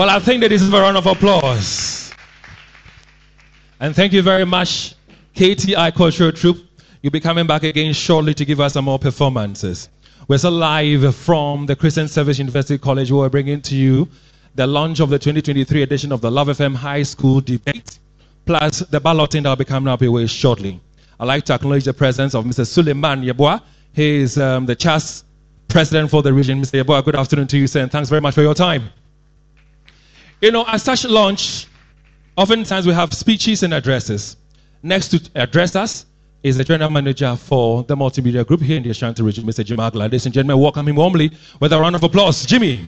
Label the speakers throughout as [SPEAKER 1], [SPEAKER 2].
[SPEAKER 1] Well, I think that this is a round of applause. And thank you very much, KTI Cultural Troupe. You'll be coming back again shortly to give us some more performances. We're still live from the Christian Service University College. where We're bringing to you the launch of the 2023 edition of the Luv FM High School Debate, plus the balloting that will be coming up your shortly. I'd like to acknowledge the presence of Mr. Suleiman Yeboah. He is um, the CHAS president for the region. Mr. Yeboah, good afternoon to you, sir, and thanks very much for your time. You know, at such launch, oftentimes we have speeches and addresses. Next to address us is the general manager for the multimedia group here in the Ashanti region, Mr. Jim Agla. Ladies and gentlemen, welcome him warmly with a round of applause. Jimmy.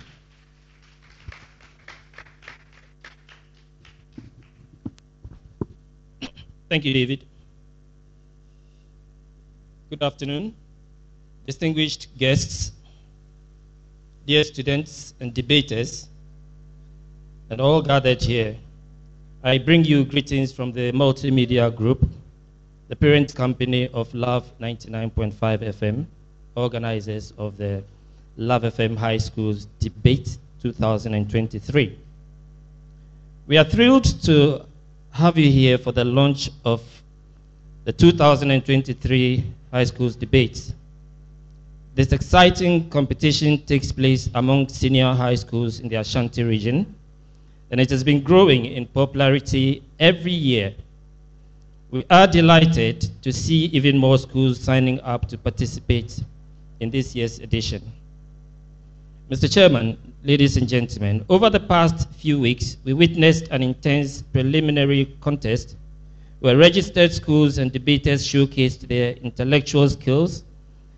[SPEAKER 2] Thank you, David. Good afternoon, distinguished guests, dear students and debaters, and all gathered here. I bring you greetings from the multimedia group, the parent company of Luv 99.5 FM, organizers of the Luv FM High Schools Debate 2023. We are thrilled to have you here for the launch of the 2023 High Schools Debates. This exciting competition takes place among senior high schools in the Ashanti region and it has been growing in popularity every year. We are delighted to see even more schools signing up to participate in this year's edition. Mr. Chairman, ladies and gentlemen, over the past few weeks, we witnessed an intense preliminary contest where registered schools and debaters showcased their intellectual skills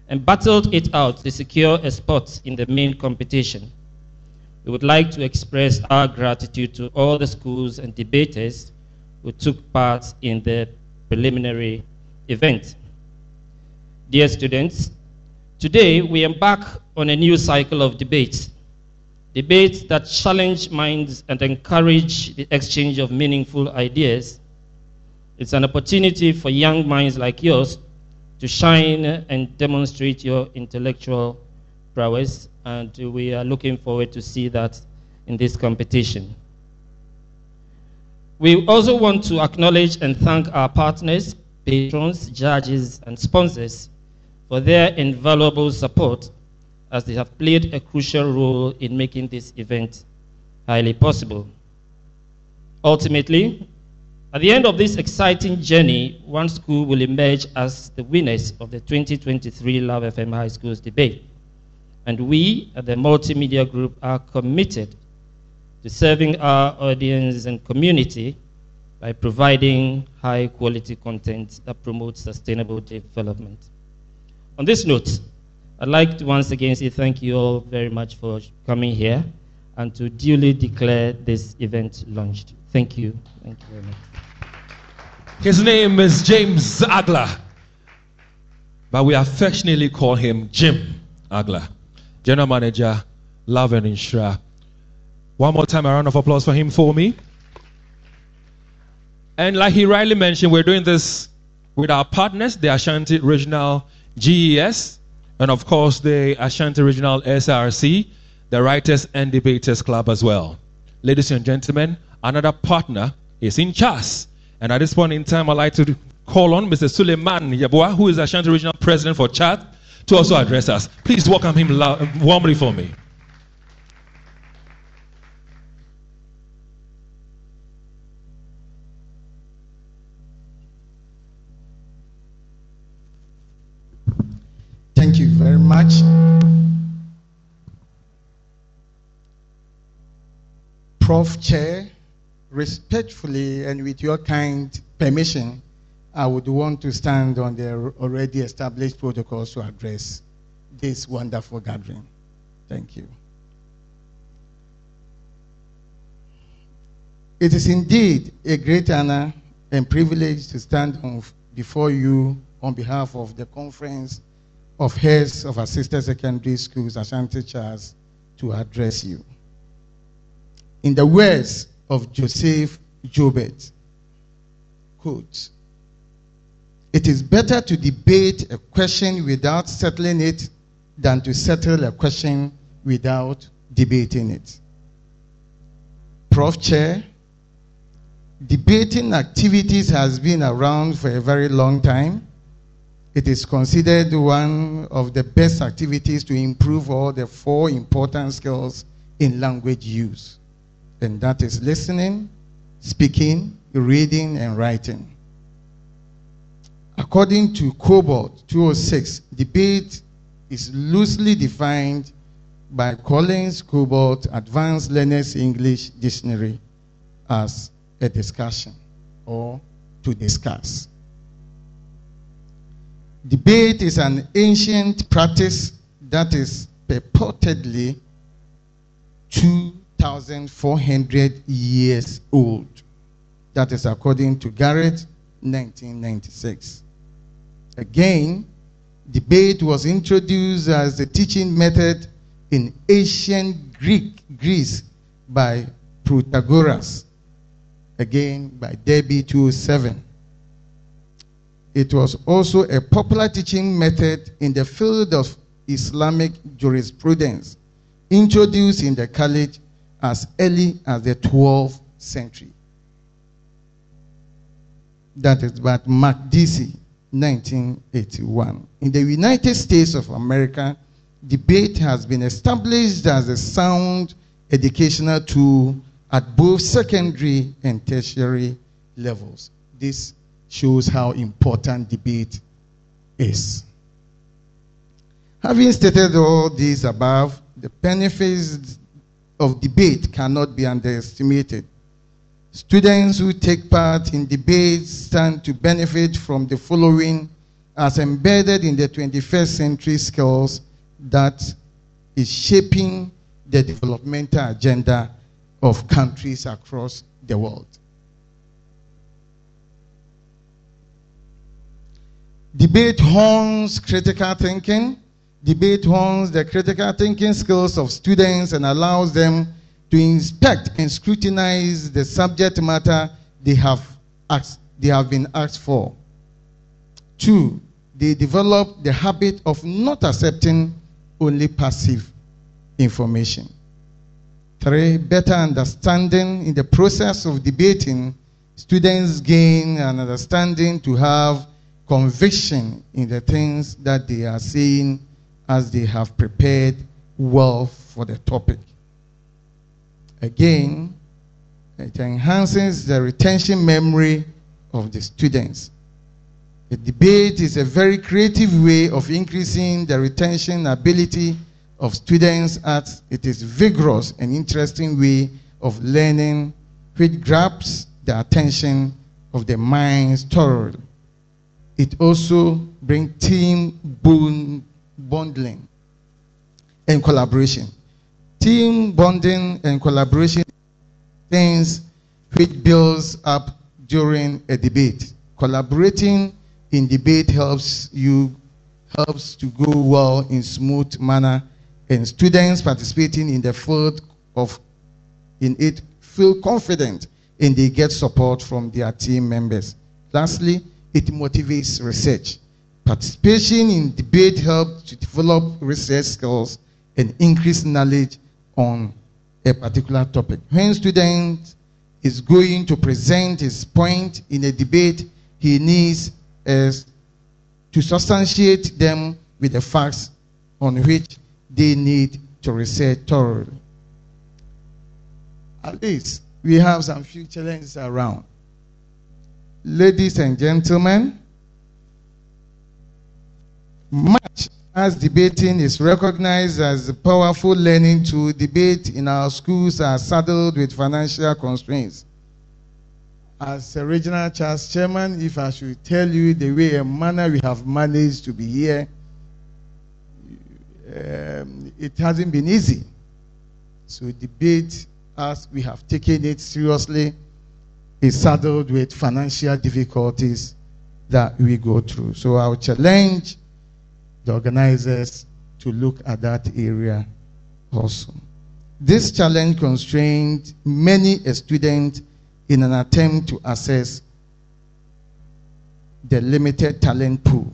[SPEAKER 2] and battled it out to secure a spot in the main competition. We would like to express our gratitude to all the schools and debaters who took part in the preliminary event. Dear students, today we embark on a new cycle of debates. Debates that challenge minds and encourage the exchange of meaningful ideas. It's an opportunity for young minds like yours to shine and demonstrate your intellectual prowess and we are looking forward to see that in this competition. We also want to acknowledge and thank our partners, patrons, judges, and sponsors for their invaluable support as they have played a crucial role in making this event highly possible. Ultimately, at the end of this exciting journey, one school will emerge as the winners of the 2023 Luv FM High Schools debate. And we at the Multimedia Group are committed to serving our audience and community by providing high quality content that promotes sustainable development. On this note, I'd like to once again say thank you all very much for coming here and to duly declare this event launched. Thank you. Thank you very much.
[SPEAKER 1] His name is James Agla, but we affectionately call him Jim Agla. General Manager, Luv and Nhyira. One more time, a round of applause for him for me. And like he rightly mentioned, we're doing this with our partners, the Ashanti Regional GES, and of course the Ashanti Regional SRC, the Writers and Debaters Club as well. Ladies and gentlemen, another partner is in CHAS. And at this point in time, I'd like to call on Mr. Suleiman Yeboah, who is Ashanti Regional President for CHAS, to also address us. Please welcome him warmly for me.
[SPEAKER 3] Thank you very much. Prof. Chair, respectfully and with your kind permission, I would want to stand on the already established protocols to address this wonderful gathering. Thank you. It is indeed a great honor and privilege to stand before you on behalf of the Conference of Heads of Assisted Secondary Schools, Ashanti CHAS, to address you. In the words of Joseph Joubert, quote, it is better to debate a question without settling it than to settle a question without debating it. Prof. Chair. Debating activities has been around for a very long time. It is considered one of the best activities to improve all the four important skills in language use, and that is listening, speaking, reading, and writing. According to COBUILD 206, debate is loosely defined by Collins COBUILD Advanced Learners English Dictionary as a discussion or to discuss. Debate is an ancient practice that is purportedly 2,400 years old. That is according to Garrett, 1996. Again, debate was introduced as a teaching method in ancient Greek Greece by Protagoras, again by Debbie 207. It was also a popular teaching method in the field of Islamic jurisprudence, introduced in the college as early as the 12th century. That is by Makdisi, 1981. In the United States of America, debate has been established as a sound educational tool at both secondary and tertiary levels. This shows how important debate is. Having stated all these above, the benefits of debate cannot be underestimated. Students who take part in debates stand to benefit from the following as embedded in the 21st century skills that is shaping the developmental agenda of countries across the world. Debate hones critical thinking. Debate hones the critical thinking skills of students and allows them to inspect and scrutinize the subject matter they have, asked, they have been asked for. Two, they develop the habit of not accepting only passive information. Three, better understanding in the process of debating, students gain an understanding to have conviction in the things that they are saying as they have prepared well for the topic. Again, it enhances the retention memory of the students. The debate is a very creative way of increasing the retention ability of students as it is vigorous and interesting way of learning which grabs the attention of the minds thoroughly. It also brings team bonding and collaboration team bonding and collaboration things which builds up during a debate. Collaborating in debate helps you helps to go well in smooth manner and students participating in the field of in it feel confident and they get support from their team members. Lastly, it motivates research. Participation in debate helps to develop research skills and increase knowledge on a particular topic. When student is going to present his point in a debate, he needs is to substantiate them with the facts on which they need to research thoroughly. At least we have some few challenges around. Ladies and gentlemen, much as debating is recognized as a powerful learning tool, debate in our schools are saddled with financial constraints. As a regional CHAS chairman, if I should tell you the way and manner we have managed to be here, um, it hasn't been easy. So debate, as we have taken it seriously, is saddled with financial difficulties that we go through. So our challenge the organizers to look at that area also. This challenge constrained many a student in an attempt to assess the limited talent pool.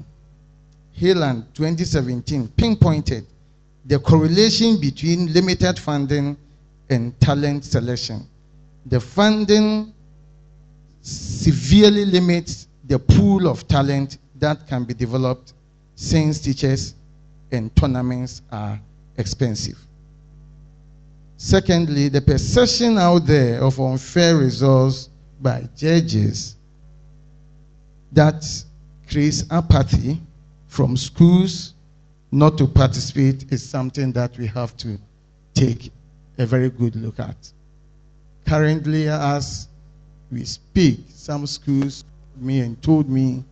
[SPEAKER 3] Haaland 2017 pinpointed the correlation between limited funding and talent selection the funding severely limits the pool of talent that can be developed since teachers and tournaments are expensive. Secondly, the perception out there of unfair results by judges that creates apathy from schools not to participate is something that we have to take a very good look at. Currently, as we speak, some schools me and told me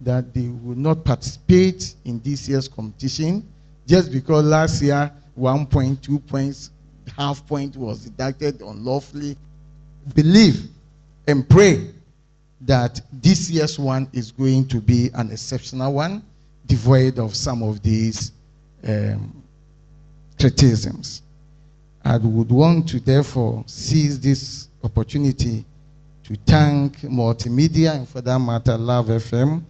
[SPEAKER 3] that they will not participate in this year's competition just because last year 1.2 points, half point was deducted unlawfully. Believe and pray that this year's one is going to be an exceptional one, devoid of some of these um, criticisms. I would want to therefore seize this opportunity to thank Multimedia and for that matter, Luv FM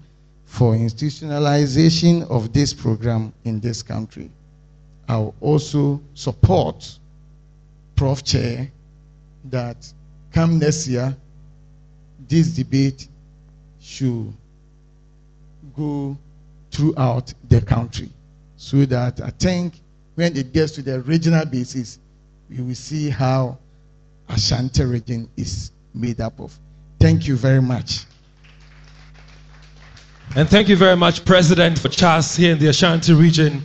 [SPEAKER 3] for institutionalization of this program in this country. I'll also support Prof. Chair that come next year, this debate should go throughout the country so that I think when it gets to the regional basis, we will see how Ashanti region is made up of. Thank you very much.
[SPEAKER 1] And thank you very much, President, for CHAS here in the Ashanti region.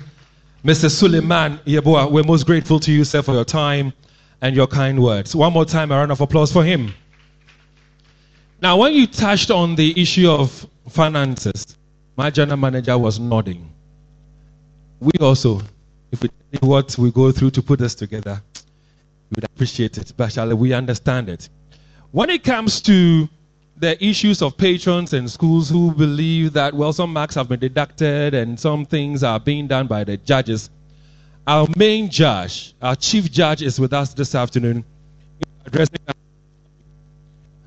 [SPEAKER 1] Mr. Suleiman Yeboah, we're most grateful to you, sir, for your time and your kind words. One more time, a round of applause for him. Now, when you touched on the issue of finances, my general manager was nodding. We also, if we knew what we go through to put this together, we would appreciate it. But we understand it? When it comes to the issues of patrons and schools who believe that, well, some marks have been deducted and some things are being done by the judges, our main judge, our chief judge, is with us this afternoon.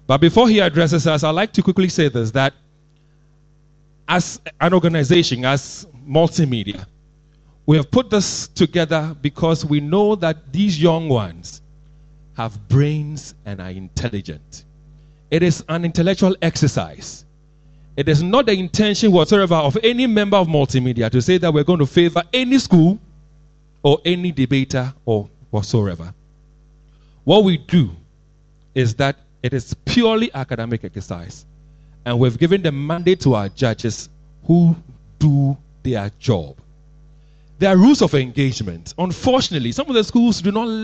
[SPEAKER 1] But before he addresses us, I'd like to quickly say this that as an organization, as multimedia, we have put this together because we know that these young ones have brains and are intelligent. It is an intellectual exercise. It is not the intention whatsoever of any member of multimedia to say that we're going to favor any school or any debater or whatsoever. What we do is that it is purely academic exercise. And we've given the mandate to our judges who do their job. There are rules of engagement. Unfortunately, some of the schools do not